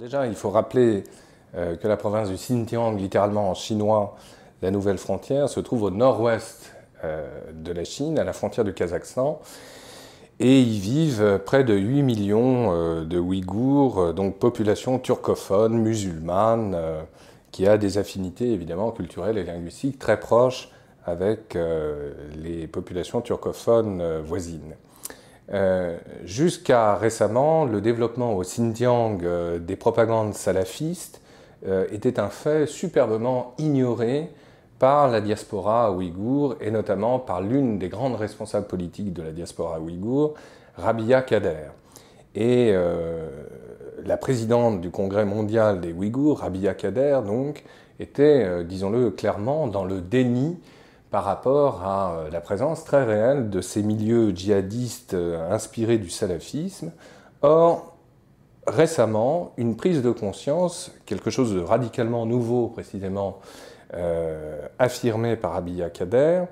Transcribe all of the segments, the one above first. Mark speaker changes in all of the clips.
Speaker 1: déjà, il faut rappeler euh, que la province du Xinjiang, littéralement en chinois, la nouvelle frontière, se trouve au nord-ouest euh, de la Chine, à la frontière du Kazakhstan. Et y vivent près de 8 millions euh, de Ouïghours, donc population turcophone, musulmane, qui a des affinités évidemment culturelles et linguistiques très proches avec les populations turcophones voisines. Euh, jusqu'à récemment, le développement au Xinjiang euh, des propagandes salafistes euh, était un fait superbement ignoré par la diaspora ouïghour et notamment par l'une des grandes responsables politiques de la diaspora ouïghour, Rabia Kader. Et la présidente du Congrès mondial des Ouïghours, Rabia Kader, donc, était, disons-le clairement, dans le déni par rapport à euh, la présence très réelle de ces milieux djihadistes euh, inspirés du salafisme. Or, récemment, une prise de conscience, quelque chose de radicalement nouveau précisément, euh, affirmé par Abiya Kader,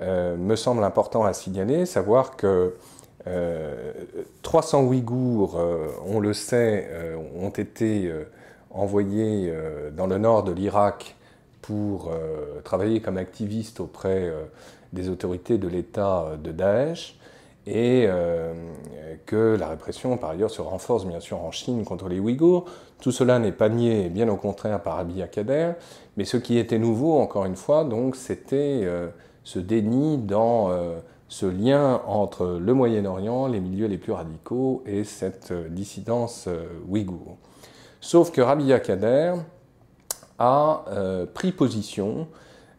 Speaker 1: me semble important à signaler, savoir que 300 Ouïghours, on le sait, ont été envoyés dans le nord de l'Irak pour euh, travailler comme activiste auprès euh, des autorités de l'État euh, de Daesh et que la répression, par ailleurs, se renforce bien sûr en Chine contre les Ouïghours. Tout cela n'est pas nié, bien au contraire, par Abiy Kader, mais ce qui était nouveau, encore une fois, donc, c'était ce déni dans ce lien entre le Moyen-Orient, les milieux les plus radicaux et cette dissidence ouïghour. Sauf que Rabia Kader, a euh, pris position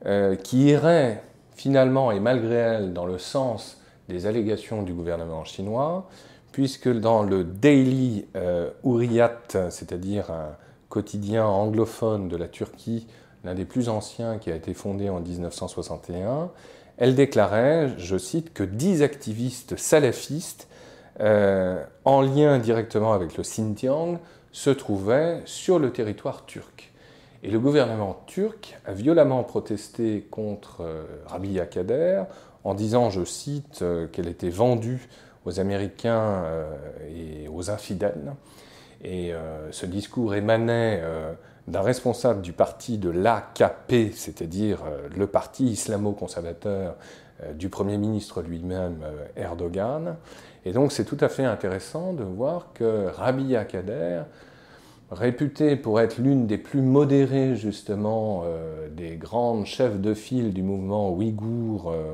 Speaker 1: euh, qui irait finalement et malgré elle dans le sens des allégations du gouvernement chinois, puisque dans le Daily euh, c'est-à-dire un quotidien anglophone de la Turquie, l'un des plus anciens qui a été fondé en 1961, elle déclarait, je cite, que dix activistes salafistes euh, en lien directement avec le Xinjiang se trouvaient sur le territoire turc. Et le gouvernement turc a violemment protesté contre euh, Rabia en disant, je cite, euh, qu'elle était vendue aux Américains euh, et aux infidèles. Et ce discours émanait d'un responsable du parti de l'AKP, c'est-à-dire le parti islamo-conservateur du Premier ministre lui-même, Erdogan. Et donc c'est tout à fait intéressant de voir que Rabia Kader réputée pour être l'une des plus modérées justement euh, des grandes chefs de file du mouvement ouïghour euh,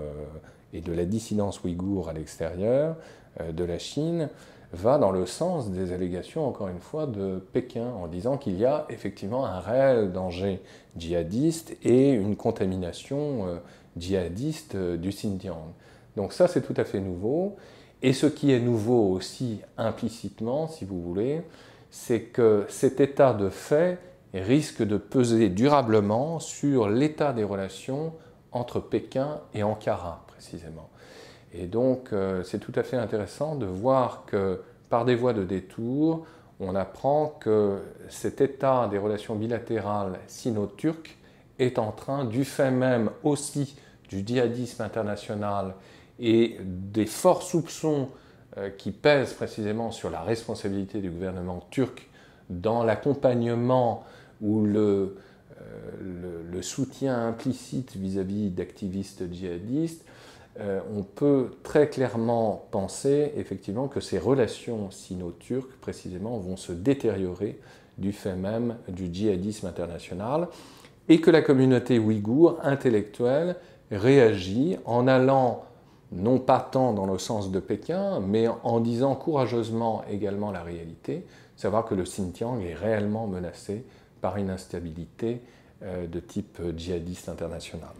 Speaker 1: et de la dissidence ouïghour à l'extérieur euh, de la Chine, va dans le sens des allégations, encore une fois, de Pékin, en disant qu'il y a effectivement un réel danger djihadiste et une contamination djihadiste du Xinjiang. Donc ça, c'est tout à fait nouveau. Et ce qui est nouveau aussi implicitement, si vous voulez, c'est que cet état de fait risque de peser durablement sur l'état des relations entre Pékin et Ankara, précisément. Et donc, euh, c'est tout à fait intéressant de voir que par des voies de détour, on apprend que cet état des relations bilatérales sino-turques est en train, du fait même aussi du djihadisme international et des forts soupçons qui pèse précisément sur la responsabilité du gouvernement turc dans l'accompagnement ou le, euh, soutien implicite vis-à-vis d'activistes djihadistes, euh, on peut très clairement penser effectivement que ces relations sino-turques précisément vont se détériorer du fait même du djihadisme international et que la communauté ouïghour intellectuelle réagit en allant non pas tant dans le sens de Pékin, mais en disant courageusement également la réalité, savoir que le Xinjiang est réellement menacé par une instabilité euh, de type djihadiste international.